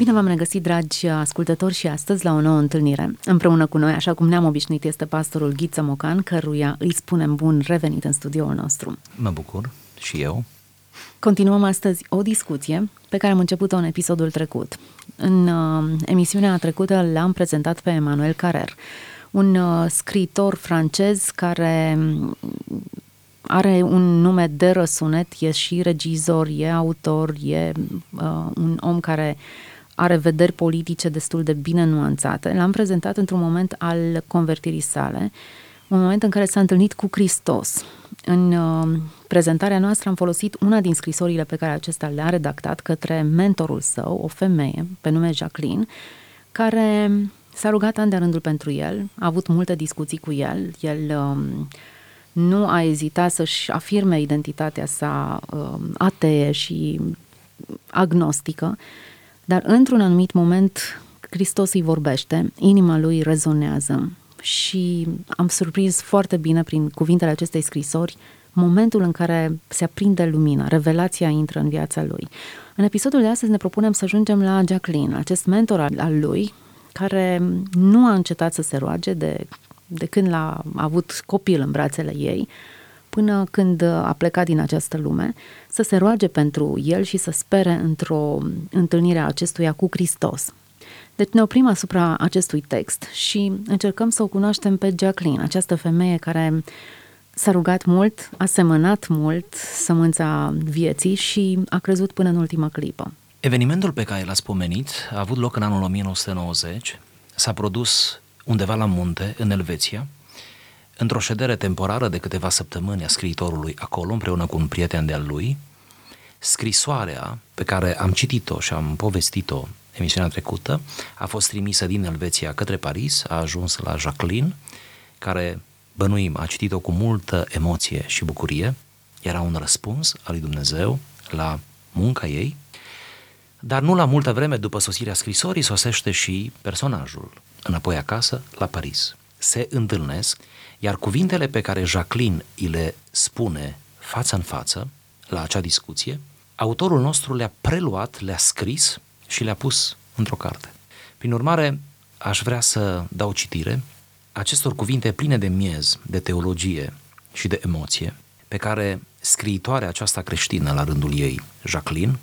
Bine v-am regăsit, dragi ascultători, și astăzi la o nouă întâlnire. Împreună cu noi, așa cum ne-am obișnuit, este pastorul Ghiță Mocan, căruia îi spunem bun revenit în studioul nostru. Mă bucur și eu. Continuăm astăzi o discuție pe care am început-o în episodul trecut. În uh, emisiunea trecută l-am prezentat pe Emanuel Carrer, un uh, scriitor francez care mm, are un nume de răsunet, e și regizor, e autor, e uh, un om care are vederi politice destul de bine nuanțate. L-am prezentat într-un moment al convertirii sale, un moment în care s-a întâlnit cu Hristos. În uh, prezentarea noastră am folosit una din scrisorile pe care acesta le-a redactat către mentorul său, o femeie pe nume Jacqueline, care s-a rugat an de rândul pentru el, a avut multe discuții cu el, el um, nu a ezitat să-și afirme identitatea sa um, atee și agnostică, dar într-un anumit moment Hristos îi vorbește, inima lui rezonează și am surprins foarte bine prin cuvintele acestei scrisori momentul în care se aprinde lumina, revelația intră în viața lui. În episodul de astăzi ne propunem să ajungem la Jacqueline, acest mentor al lui, care nu a încetat să se roage de, de când l-a avut copil în brațele ei, până când a plecat din această lume, să se roage pentru el și să spere într-o întâlnire a acestuia cu Hristos. Deci ne oprim asupra acestui text și încercăm să o cunoaștem pe Jacqueline, această femeie care s-a rugat mult, a semănat mult sămânța vieții și a crezut până în ultima clipă. Evenimentul pe care l-ați pomenit a avut loc în anul 1990, s-a produs undeva la munte, în Elveția, într-o ședere temporară de câteva săptămâni a scriitorului acolo, împreună cu un prieten de-al lui, scrisoarea pe care am citit-o și am povestit-o emisiunea trecută a fost trimisă din Elveția către Paris, a ajuns la Jacqueline, care, bănuim, a citit-o cu multă emoție și bucurie. Era un răspuns al lui Dumnezeu la munca ei, dar nu la multă vreme după sosirea scrisorii sosește și personajul înapoi acasă la Paris. Se întâlnesc, iar cuvintele pe care Jacqueline îi le spune față în față la acea discuție, autorul nostru le-a preluat, le-a scris și le-a pus într-o carte. Prin urmare, aș vrea să dau citire acestor cuvinte pline de miez, de teologie și de emoție, pe care scriitoarea aceasta creștină la rândul ei, Jacqueline,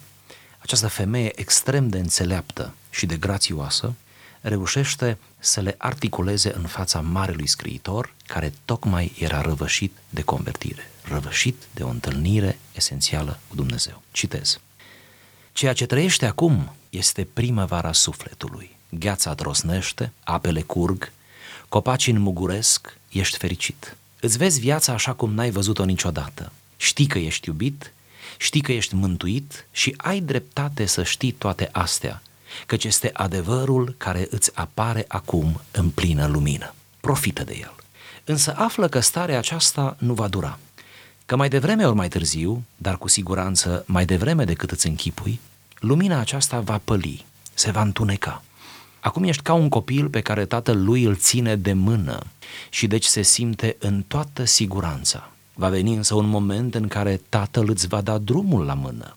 această femeie extrem de înțeleaptă și de grațioasă, reușește să le articuleze în fața marelui scriitor care tocmai era răvășit de convertire, răvășit de o întâlnire esențială cu Dumnezeu. Citez. Ceea ce trăiește acum este primăvara sufletului. Gheața drosnește, apele curg, copacii înmuguresc, ești fericit. Îți vezi viața așa cum n-ai văzut-o niciodată. Știi că ești iubit, știi că ești mântuit și ai dreptate să știi toate astea, căci este adevărul care îți apare acum în plină lumină. Profită de el. Însă află că starea aceasta nu va dura. Că mai devreme ori mai târziu, dar cu siguranță mai devreme decât îți închipui, lumina aceasta va păli, se va întuneca. Acum ești ca un copil pe care tatăl lui îl ține de mână și deci se simte în toată siguranța. Va veni însă un moment în care tatăl îți va da drumul la mână.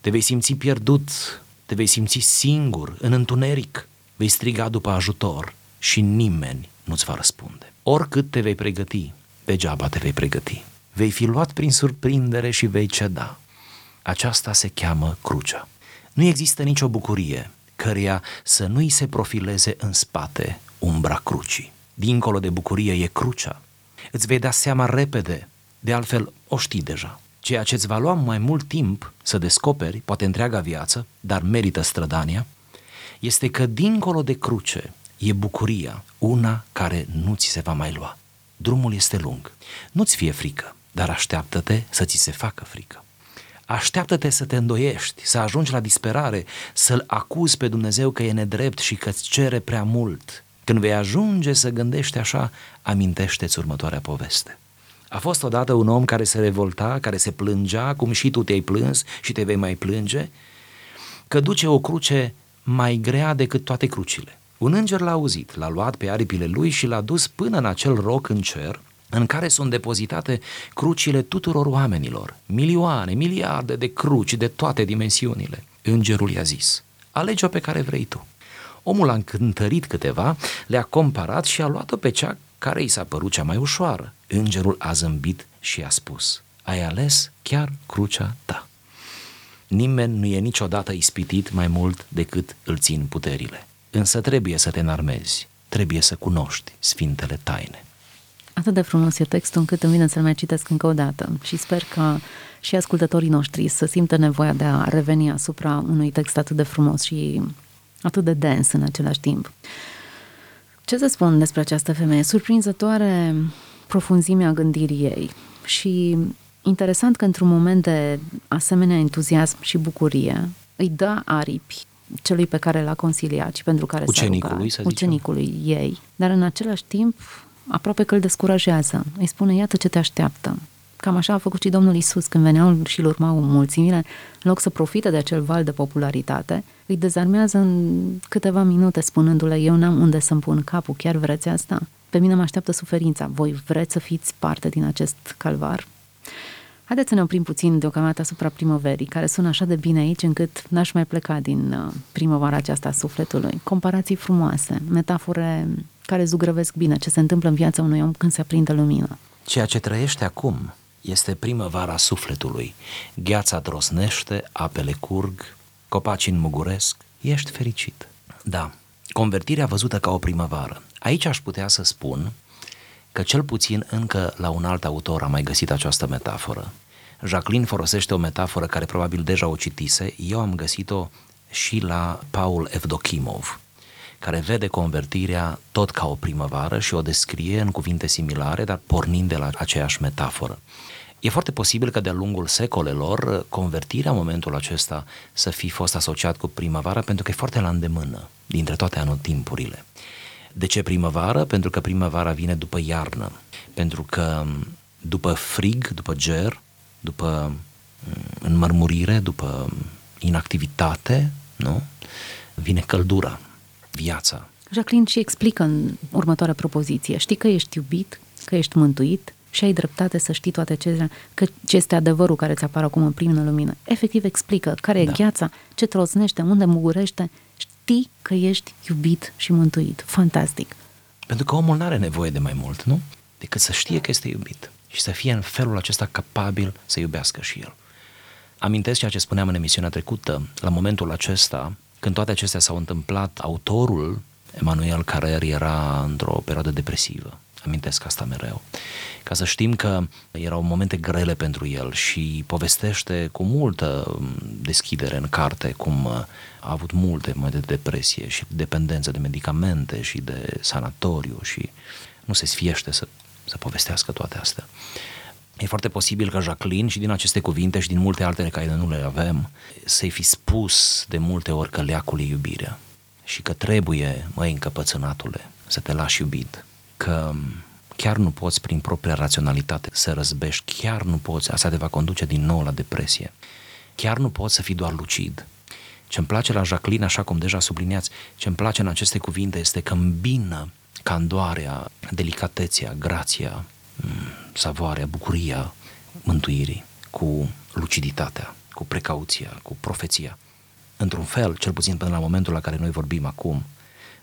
Te vei simți pierdut, te vei simți singur, în întuneric. Vei striga după ajutor și nimeni nu-ți va răspunde. Oricât te vei pregăti, degeaba te vei pregăti. Vei fi luat prin surprindere și vei ceda. Aceasta se cheamă crucea. Nu există nicio bucurie căreia să nu-i se profileze în spate umbra crucii. Dincolo de bucurie e crucea. Îți vei da seama repede, de altfel o știi deja. Ceea ce îți va lua mai mult timp să descoperi, poate întreaga viață, dar merită strădania, este că dincolo de cruce e bucuria, una care nu ți se va mai lua. Drumul este lung. Nu-ți fie frică, dar așteaptă-te să ți se facă frică. Așteaptă-te să te îndoiești, să ajungi la disperare, să-L acuzi pe Dumnezeu că e nedrept și că îți cere prea mult. Când vei ajunge să gândești așa, amintește-ți următoarea poveste. A fost odată un om care se revolta, care se plângea, cum și tu te-ai plâns și te vei mai plânge, că duce o cruce mai grea decât toate crucile. Un înger l-a auzit, l-a luat pe aripile lui și l-a dus până în acel roc în cer, în care sunt depozitate crucile tuturor oamenilor, milioane, miliarde de cruci de toate dimensiunile. Îngerul i-a zis, alege-o pe care vrei tu. Omul a încântărit câteva, le-a comparat și a luat-o pe cea care i s-a părut cea mai ușoară. Îngerul a zâmbit și a spus, ai ales chiar crucea ta. Nimeni nu e niciodată ispitit mai mult decât îl țin puterile. Însă trebuie să te înarmezi, trebuie să cunoști sfintele taine. Atât de frumos e textul încât îmi vine să-l mai citesc încă o dată și sper că și ascultătorii noștri să simtă nevoia de a reveni asupra unui text atât de frumos și atât de dens în același timp. Ce să spun despre această femeie? Surprinzătoare profunzimea gândirii ei și interesant că într-un moment de asemenea entuziasm și bucurie îi dă aripi celui pe care l-a conciliat și pentru care ucenicului, s-a rugat, ucenicului ei, dar în același timp aproape că îl descurajeze. Îi spune, iată ce te așteaptă. Cam așa a făcut și Domnul Isus când veneau și îl urmau mulțimile, în loc să profite de acel val de popularitate, îi dezarmează în câteva minute spunându-le, eu n-am unde să-mi pun capul, chiar vreți asta? Pe mine mă așteaptă suferința, voi vreți să fiți parte din acest calvar? Haideți să ne oprim puțin deocamdată asupra primăverii, care sună așa de bine aici încât n-aș mai pleca din uh, primăvara aceasta a sufletului. Comparații frumoase, metafore care zugrăvesc bine ce se întâmplă în viața unui om când se aprinde lumină. Ceea ce trăiește acum este primăvara sufletului. Gheața drosnește, apele curg, copacii înmuguresc, ești fericit. Da, convertirea văzută ca o primăvară. Aici aș putea să spun că cel puțin încă la un alt autor a mai găsit această metaforă. Jacqueline folosește o metaforă care probabil deja o citise, eu am găsit-o și la Paul Evdokimov, care vede convertirea tot ca o primăvară și o descrie în cuvinte similare, dar pornind de la aceeași metaforă. E foarte posibil că de-a lungul secolelor convertirea în momentul acesta să fi fost asociat cu primăvara pentru că e foarte la îndemână dintre toate anotimpurile. De ce primăvară? Pentru că primăvara vine după iarnă, pentru că după frig, după ger, după mm, înmărmurire, după inactivitate, nu? Vine căldura, viața. Jacqueline și explică în următoarea propoziție. Știi că ești iubit, că ești mântuit și ai dreptate să știi toate acestea, că ce este adevărul care ți apare acum în plină lumină. Efectiv explică care e da. gheața, ce trosnește, unde mugurește. Știi că ești iubit și mântuit. Fantastic. Pentru că omul nu are nevoie de mai mult, nu? Decât să știe că este iubit și să fie în felul acesta capabil să iubească și el. Amintesc ceea ce spuneam în emisiunea trecută, la momentul acesta, când toate acestea s-au întâmplat, autorul, Emanuel Carrer, era într-o perioadă depresivă. Amintesc asta mereu. Ca să știm că erau momente grele pentru el și povestește cu multă deschidere în carte cum a avut multe momente de depresie și dependență de medicamente și de sanatoriu și nu se sfiește să, să povestească toate astea. E foarte posibil ca Jacqueline și din aceste cuvinte și din multe altele care nu le avem să-i fi spus de multe ori că leacul e iubirea și că trebuie, măi încăpățânatule, să te lași iubit, că chiar nu poți prin propria raționalitate să răzbești, chiar nu poți, asta te va conduce din nou la depresie, chiar nu poți să fii doar lucid. Ce-mi place la Jacqueline, așa cum deja subliniați, ce-mi place în aceste cuvinte este că îmbină candoarea, delicatețea, grația, savoarea, bucuria mântuirii, cu luciditatea, cu precauția, cu profeția. Într-un fel, cel puțin până la momentul la care noi vorbim acum,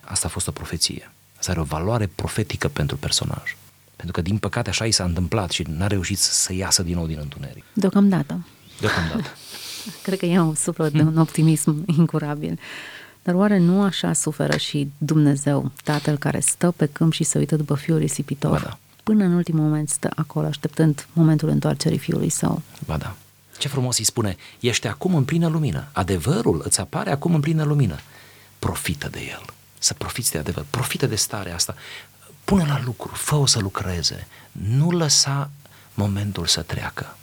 asta a fost o profeție. Asta are o valoare profetică pentru personaj. Pentru că, din păcate, așa i s-a întâmplat și n-a reușit să iasă din nou din întuneric. Deocamdată. Deocamdată. Cred că eu suflă de un optimism incurabil. Dar oare nu așa suferă și Dumnezeu, Tatăl care stă pe câmp și se uită după fiul risipitor? Ba da până în ultimul moment stă acolo, așteptând momentul întoarcerii fiului său. Ba da. Ce frumos îi spune, ești acum în plină lumină. Adevărul îți apare acum în plină lumină. Profită de el. Să profiți de adevăr. Profită de starea asta. Pune la lucru, fă-o să lucreze. Nu lăsa momentul să treacă.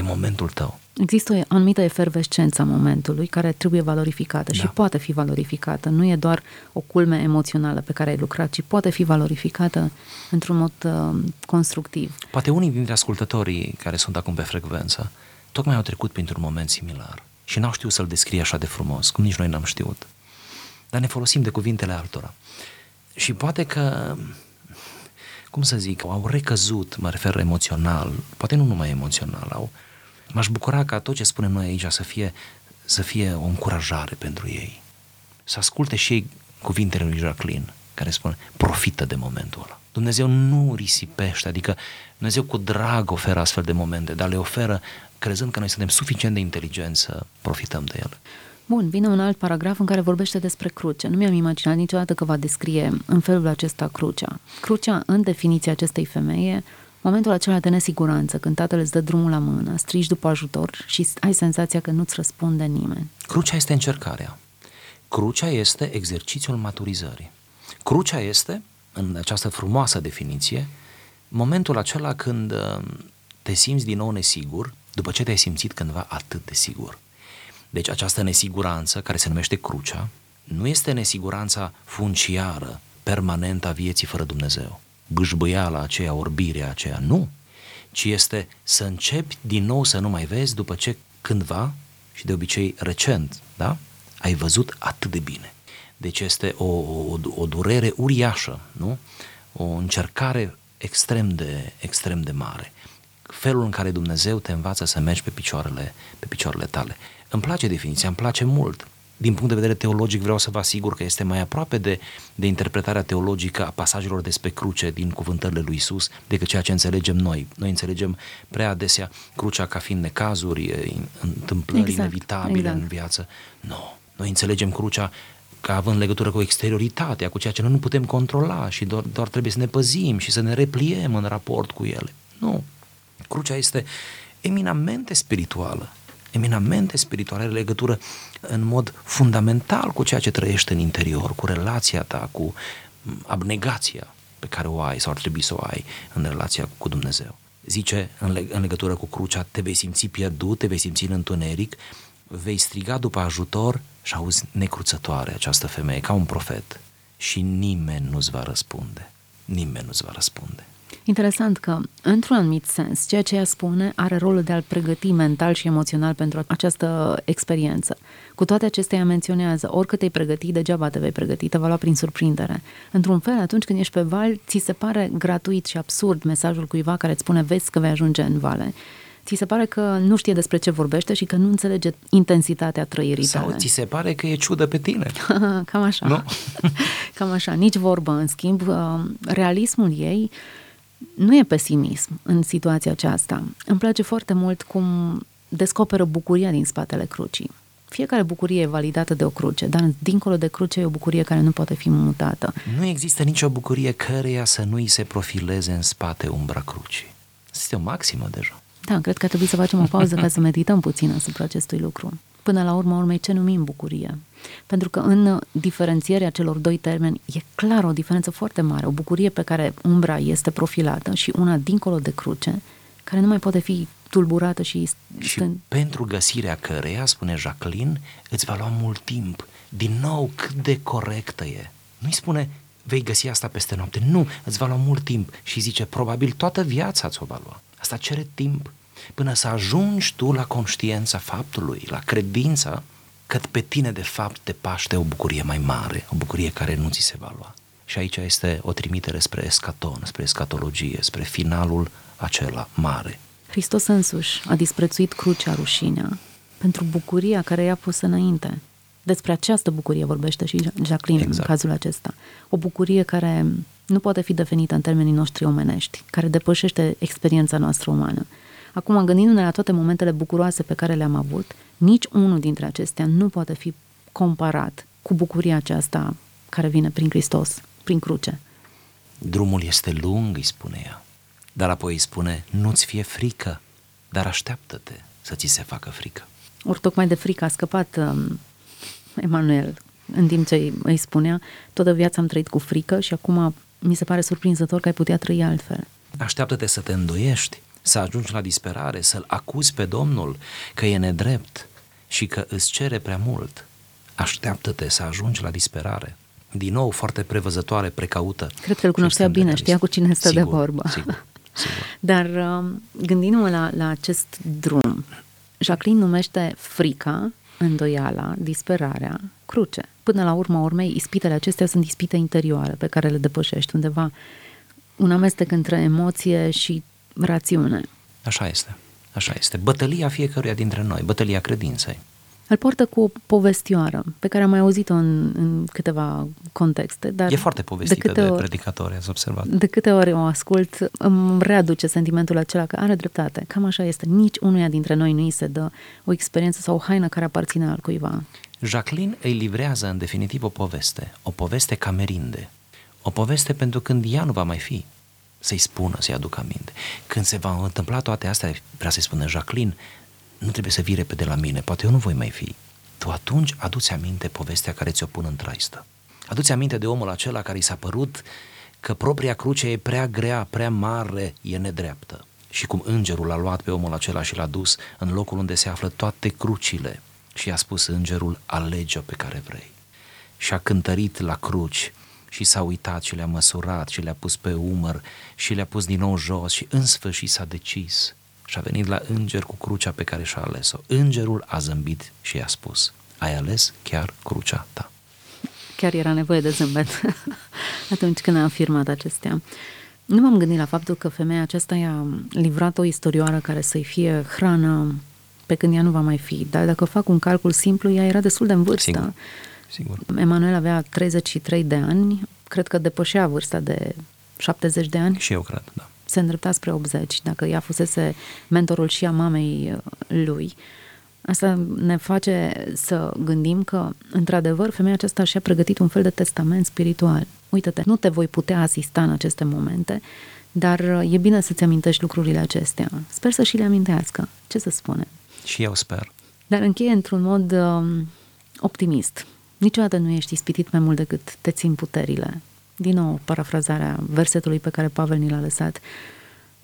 E momentul tău. Există o anumită efervescență a momentului care trebuie valorificată da. și poate fi valorificată. Nu e doar o culme emoțională pe care ai lucrat, ci poate fi valorificată într-un mod uh, constructiv. Poate unii dintre ascultătorii care sunt acum pe frecvență tocmai au trecut printr-un moment similar și n-au știut să-l descrie așa de frumos, cum nici noi n-am știut. Dar ne folosim de cuvintele altora. Și poate că cum să zic, au recăzut, mă refer emoțional, poate nu numai emoțional, au, M-aș bucura ca tot ce spunem noi aici să fie, să fie o încurajare pentru ei. să asculte și ei cuvintele lui Jacqueline, care spune, profită de momentul ăla. Dumnezeu nu risipește, adică Dumnezeu cu drag oferă astfel de momente, dar le oferă crezând că noi suntem suficient de inteligenți să profităm de ele. Bun, vine un alt paragraf în care vorbește despre cruce. Nu mi-am imaginat niciodată că va descrie în felul acesta crucea. Crucea, în definiția acestei femeie, momentul acela de nesiguranță, când tatăl îți dă drumul la mână, strigi după ajutor și ai senzația că nu-ți răspunde nimeni. Crucea este încercarea. Crucea este exercițiul maturizării. Crucea este, în această frumoasă definiție, momentul acela când uh, te simți din nou nesigur, după ce te-ai simțit cândva atât de sigur. Deci această nesiguranță, care se numește crucea, nu este nesiguranța funciară, permanentă a vieții fără Dumnezeu. Bâșbâiala aceea, orbirea aceea, nu. Ci este să începi din nou să nu mai vezi după ce cândva, și de obicei recent, da? ai văzut atât de bine. Deci este o, o, o durere uriașă, nu? O încercare extrem de, extrem de mare. Felul în care Dumnezeu te învață să mergi pe picioarele, pe picioarele tale. Îmi place definiția, îmi place mult. Din punct de vedere teologic vreau să vă asigur că este mai aproape de, de interpretarea teologică a pasajelor despre cruce din cuvântările lui Isus decât ceea ce înțelegem noi. Noi înțelegem prea adesea crucea ca fiind necazuri, întâmplări exact, inevitabile exact. în viață. Nu. No. Noi înțelegem crucea ca având legătură cu exterioritatea, cu ceea ce noi nu putem controla și doar, doar trebuie să ne păzim și să ne repliem în raport cu ele. Nu. Crucea este eminamente spirituală eminamente spirituale are legătură în mod fundamental cu ceea ce trăiești în interior, cu relația ta, cu abnegația pe care o ai sau ar trebui să o ai în relația cu Dumnezeu. Zice în, leg- în legătură cu crucea, te vei simți pierdut, te vei simți în întuneric, vei striga după ajutor și auzi necruțătoare această femeie, ca un profet. Și nimeni nu-ți va răspunde. Nimeni nu-ți va răspunde. Interesant că, într-un anumit sens, ceea ce ea spune are rolul de a-l pregăti mental și emoțional pentru această experiență. Cu toate acestea, ea menționează, oricât te-ai pregăti, degeaba te vei pregăti, te va lua prin surprindere. Într-un fel, atunci când ești pe val, ți se pare gratuit și absurd mesajul cuiva care îți spune, vezi că vei ajunge în vale ți se pare că nu știe despre ce vorbește și că nu înțelege intensitatea trăirii Sau tale. ți se pare că e ciudă pe tine. Cam așa. Nu? Cam așa. Nici vorbă, în schimb, uh, realismul ei nu e pesimism în situația aceasta. Îmi place foarte mult cum descoperă bucuria din spatele crucii. Fiecare bucurie e validată de o cruce, dar dincolo de cruce e o bucurie care nu poate fi mutată. Nu există nicio bucurie căreia să nu îi se profileze în spate umbra crucii. Este o maximă deja. Da, cred că ar trebui să facem o pauză ca să medităm puțin asupra acestui lucru. Până la urmă, urmei, ce numim bucurie? Pentru că în diferențierea celor doi termeni e clar o diferență foarte mare. O bucurie pe care umbra este profilată și una dincolo de cruce, care nu mai poate fi tulburată și... Și pentru găsirea căreia, spune Jacqueline, îți va lua mult timp. Din nou, cât de corectă e. Nu-i spune, vei găsi asta peste noapte. Nu, îți va lua mult timp. Și zice, probabil toată viața ți-o va lua. Asta cere timp până să ajungi tu la conștiința faptului, la credința că pe tine de fapt te paște o bucurie mai mare, o bucurie care nu ți se va lua. Și aici este o trimitere spre escaton, spre escatologie, spre finalul acela mare. Hristos însuși a disprețuit crucea, rușinea, pentru bucuria care i-a pus înainte. Despre această bucurie vorbește și Jacqueline exact. în cazul acesta. O bucurie care nu poate fi definită în termenii noștri omenești, care depășește experiența noastră umană. Acum, gândindu-ne la toate momentele bucuroase pe care le-am avut, nici unul dintre acestea nu poate fi comparat cu bucuria aceasta care vine prin Hristos, prin cruce. Drumul este lung, îi spune ea, dar apoi îi spune, nu-ți fie frică, dar așteaptă-te să ți se facă frică. Ori tocmai de frică a scăpat um, Emanuel, în timp ce îi spunea, toată viața am trăit cu frică și acum mi se pare surprinzător că ai putea trăi altfel. Așteaptă-te să te îndoiești, să ajungi la disperare, să-L acuzi pe Domnul că e nedrept și că îți cere prea mult. Așteaptă-te să ajungi la disperare. Din nou, foarte prevăzătoare, precaută. Cred că îl cunoștea bine, știa cu cine stă sigur, de vorbă. Sigur, sigur. Dar um, gândindu-mă la, la acest drum, Jacqueline numește frica, îndoiala, disperarea, cruce. Până la urmă, urmei, ispitele acestea sunt ispite interioare pe care le depășești undeva un amestec între emoție și rațiune. Așa este. Așa este. Bătălia fiecăruia dintre noi, bătălia credinței. îl poartă cu o povestioară pe care am mai auzit-o în, în câteva contexte. Dar e foarte povestită de, câte de ori, predicatori, ați observat. De câte ori o ascult, îmi readuce sentimentul acela că are dreptate. Cam așa este. Nici unuia dintre noi nu îi se dă o experiență sau o haină care aparține al cuiva. Jacqueline îi livrează în definitiv o poveste, o poveste camerinde, o poveste pentru când ea nu va mai fi, să-i spună, să-i aducă aminte. Când se va întâmpla toate astea, vrea să-i spună Jacqueline, nu trebuie să vii repede la mine, poate eu nu voi mai fi. Tu atunci aduți aminte povestea care ți-o pun în traistă. Aduți aminte de omul acela care i s-a părut că propria cruce e prea grea, prea mare, e nedreaptă. Și cum îngerul l-a luat pe omul acela și l-a dus în locul unde se află toate crucile și i-a spus îngerul, alege-o pe care vrei. Și a cântărit la cruci și s-a uitat și le-a măsurat și le-a pus pe umăr și le-a pus din nou jos și în sfârșit s-a decis și a venit la înger cu crucea pe care și-a ales-o. Îngerul a zâmbit și i-a spus, ai ales chiar crucea ta. Chiar era nevoie de zâmbet atunci când a afirmat acestea. Nu m-am gândit la faptul că femeia aceasta i-a livrat o istorioară care să-i fie hrană pe când ea nu va mai fi. Dar dacă fac un calcul simplu, ea era destul de în vârstă. Sigur. Sigur. Emanuel avea 33 de ani, cred că depășea vârsta de 70 de ani. Și eu cred, da se îndrepta spre 80, dacă ea fusese mentorul și a mamei uh, lui. Asta ne face să gândim că, într-adevăr, femeia aceasta și-a pregătit un fel de testament spiritual. Uită-te, nu te voi putea asista în aceste momente, dar uh, e bine să-ți amintești lucrurile acestea. Sper să și le amintească. Ce să spune? Și eu sper. Dar încheie într-un mod uh, optimist. Niciodată nu ești ispitit mai mult decât te țin puterile din nou parafrazarea versetului pe care Pavel ni l-a lăsat,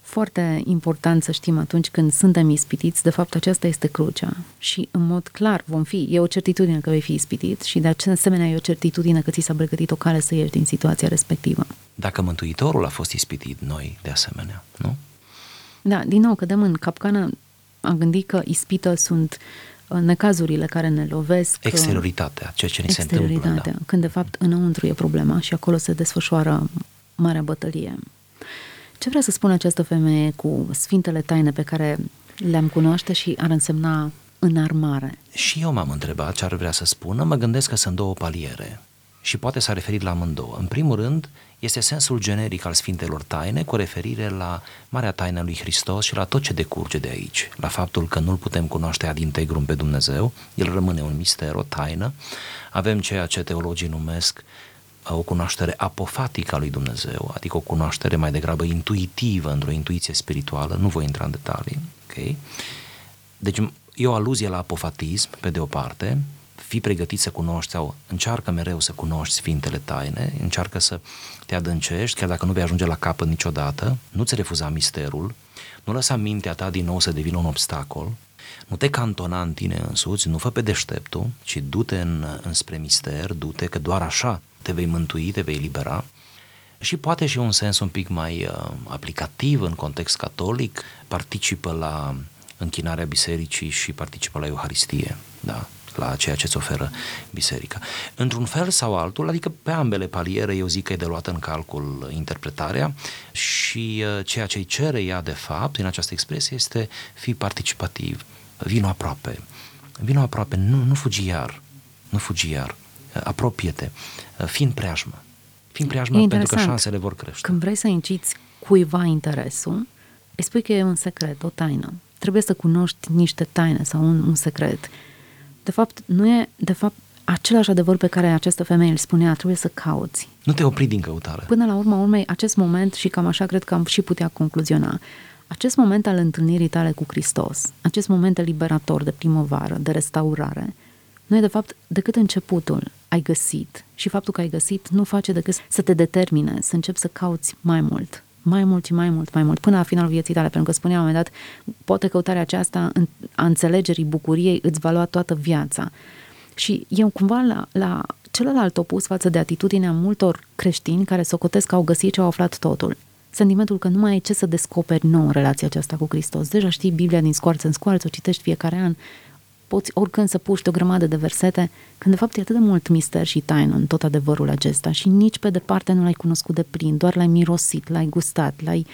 foarte important să știm atunci când suntem ispitiți, de fapt aceasta este crucea și în mod clar vom fi, e o certitudine că vei fi ispitit și de asemenea e o certitudine că ți s-a pregătit o cale să ieși din situația respectivă. Dacă Mântuitorul a fost ispitit, noi de asemenea, nu? Da, din nou cădem în capcană, am gândit că ispită sunt necazurile care ne lovesc. Exterioritatea, ceea ce ni se întâmplă. Da. când de fapt înăuntru e problema și acolo se desfășoară marea bătălie. Ce vrea să spună această femeie cu sfintele taine pe care le-am cunoaște și ar însemna înarmare? Și eu m-am întrebat ce ar vrea să spună, mă gândesc că sunt două paliere și poate s-a referit la amândouă. În primul rând, este sensul generic al Sfintelor Taine cu referire la Marea Taină lui Hristos și la tot ce decurge de aici, la faptul că nu-L putem cunoaște ad integrum pe Dumnezeu, El rămâne un mister, o taină, avem ceea ce teologii numesc uh, o cunoaștere apofatică a lui Dumnezeu, adică o cunoaștere mai degrabă intuitivă, într-o intuiție spirituală, nu voi intra în detalii, ok? Deci e o aluzie la apofatism, pe de o parte, fii pregătit să cunoști sau încearcă mereu să cunoști Sfintele Taine, încearcă să te adâncești, chiar dacă nu vei ajunge la capăt niciodată, nu-ți refuza misterul, nu lăsa mintea ta din nou să devină un obstacol, nu te cantona în tine însuți, nu fă pe deșteptul, ci du-te în, înspre mister, du-te că doar așa te vei mântui, te vei libera și poate și un sens un pic mai uh, aplicativ în context catolic, participă la închinarea bisericii și participă la Euharistie. Da? La ceea ce îți oferă biserica. Într-un fel sau altul, adică pe ambele paliere, eu zic că e de luat în calcul interpretarea și uh, ceea ce îi cere ea de fapt, în această expresie, este fi participativ, vino aproape, vino aproape, nu, nu fugi iar, nu fugi iar, uh, apropie-te, uh, fi în preajmă, fi în preajmă pentru că șansele vor crește. Când vrei să inciți cuiva interesul, îi spui că e un secret, o taină. Trebuie să cunoști niște taine sau un, un secret de fapt, nu e, de fapt, același adevăr pe care această femeie îl spunea, trebuie să cauți. Nu te opri din căutare. Până la urma urmei, acest moment, și cam așa cred că am și putea concluziona, acest moment al întâlnirii tale cu Hristos, acest moment eliberator de primăvară, de restaurare, nu e de fapt decât începutul. Ai găsit și faptul că ai găsit nu face decât să te determine, să începi să cauți mai mult, mai mult și mai mult, mai mult, până la finalul vieții tale, pentru că spunea la un moment dat, poate căutarea aceasta a înțelegerii bucuriei îți va lua toată viața. Și eu cumva la, la celălalt opus față de atitudinea multor creștini care socotesc că au găsit ce au aflat totul. Sentimentul că nu mai ai ce să descoperi nou în relația aceasta cu Hristos. Deja știi Biblia din scoarță în scoarță, o citești fiecare an, poți oricând să puști o grămadă de versete, când de fapt e atât de mult mister și taină în tot adevărul acesta și nici pe departe nu l-ai cunoscut de plin, doar l-ai mirosit, l-ai gustat, l-ai...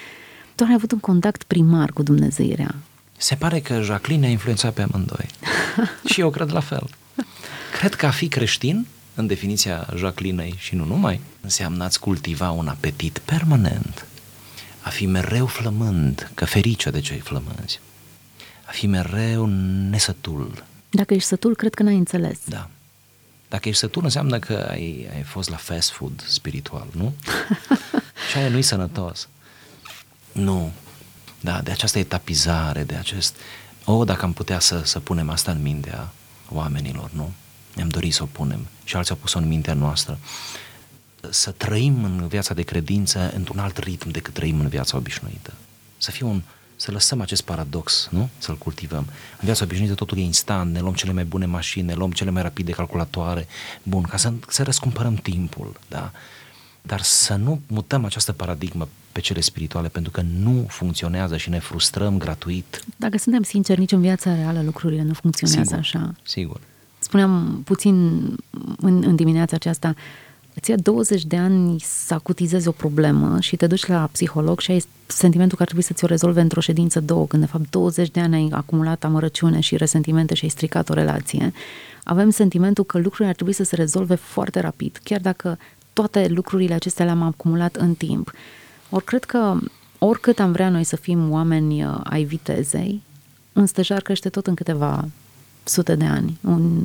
doar ai avut un contact primar cu Dumnezeirea. Se pare că Jacqueline a influențat pe amândoi. și eu cred la fel. Cred că a fi creștin, în definiția Jacquelinei și nu numai, înseamnă a-ți cultiva un apetit permanent, a fi mereu flămând, că ferice de cei flămânzi, a fi mereu nesătul. Dacă ești sătul, cred că n-ai înțeles. Da. Dacă ești sătul, înseamnă că ai, ai fost la fast food spiritual, nu? și aia nu-i sănătos. Nu. Da, de această etapizare, de acest... O, oh, dacă am putea să, să punem asta în mintea oamenilor, nu? Ne-am dorit să o punem și alții au pus-o în mintea noastră. Să trăim în viața de credință într-un alt ritm decât trăim în viața obișnuită. Să fie un, să lăsăm acest paradox, nu? Să-l cultivăm. În viața obișnuită totul e instant, ne luăm cele mai bune mașini, ne luăm cele mai rapide calculatoare, bun, ca să, să răscumpărăm timpul, da? Dar să nu mutăm această paradigmă pe cele spirituale, pentru că nu funcționează și ne frustrăm gratuit. Dacă suntem sinceri, nici în viața reală lucrurile nu funcționează sigur, așa. Sigur. Spuneam puțin în, în dimineața aceasta, îți ia 20 de ani să acutizezi o problemă și te duci la psiholog și ai sentimentul că ar trebui să ți-o rezolve într-o ședință, două, când de fapt 20 de ani ai acumulat amărăciune și resentimente și ai stricat o relație, avem sentimentul că lucrurile ar trebui să se rezolve foarte rapid, chiar dacă toate lucrurile acestea le-am acumulat în timp. Ori cred că oricât am vrea noi să fim oameni uh, ai vitezei, un stejar crește tot în câteva sute de ani. Un...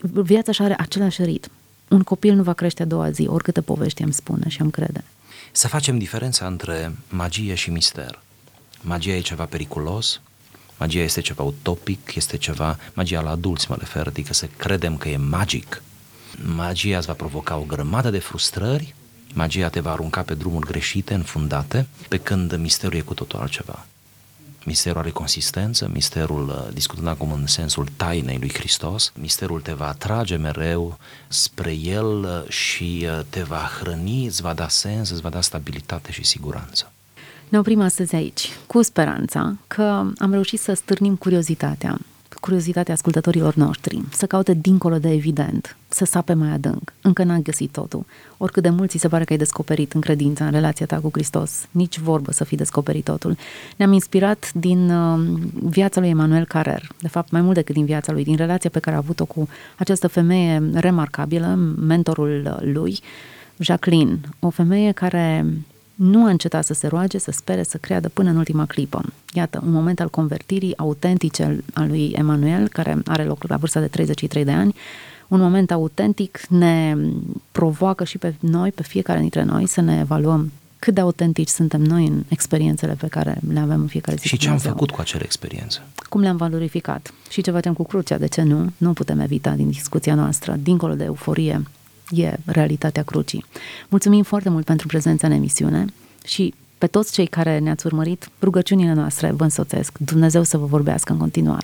Viața așa are același ritm. Un copil nu va crește a doua zi, oricâte povești îmi spune și îmi crede. Să facem diferența între magie și mister. Magia e ceva periculos, magia este ceva utopic, este ceva, magia la adulți mă refer, adică să credem că e magic. Magia îți va provoca o grămadă de frustrări, magia te va arunca pe drumuri greșite, înfundate, pe când misterul e cu totul altceva. Misterul are consistență, misterul, uh, discutând acum în sensul tainei lui Hristos, misterul te va atrage mereu spre El uh, și uh, te va hrăni, îți va da sens, îți va da stabilitate și siguranță. Ne oprim astăzi aici, cu speranța că am reușit să stârnim curiozitatea curiozitatea ascultătorilor noștri, să caute dincolo de evident, să sape mai adânc. Încă n-am găsit totul. Oricât de mult ți se pare că ai descoperit în credința, în relația ta cu Hristos, nici vorbă să fi descoperit totul. Ne-am inspirat din uh, viața lui Emanuel Carrer, de fapt mai mult decât din viața lui, din relația pe care a avut-o cu această femeie remarcabilă, mentorul lui, Jacqueline, o femeie care nu a încetat să se roage, să spere, să creadă până în ultima clipă. Iată, un moment al convertirii autentice al lui Emanuel, care are loc la vârsta de 33 de ani, un moment autentic ne provoacă și pe noi, pe fiecare dintre noi, să ne evaluăm cât de autentici suntem noi în experiențele pe care le avem în fiecare zi. Și ce am făcut cu acele experiențe? Cum le-am valorificat? Și ce facem cu crucea? De ce nu? Nu putem evita din discuția noastră, dincolo de euforie, e realitatea crucii. Mulțumim foarte mult pentru prezența în emisiune și pe toți cei care ne-ați urmărit, rugăciunile noastre vă însoțesc. Dumnezeu să vă vorbească în continuare.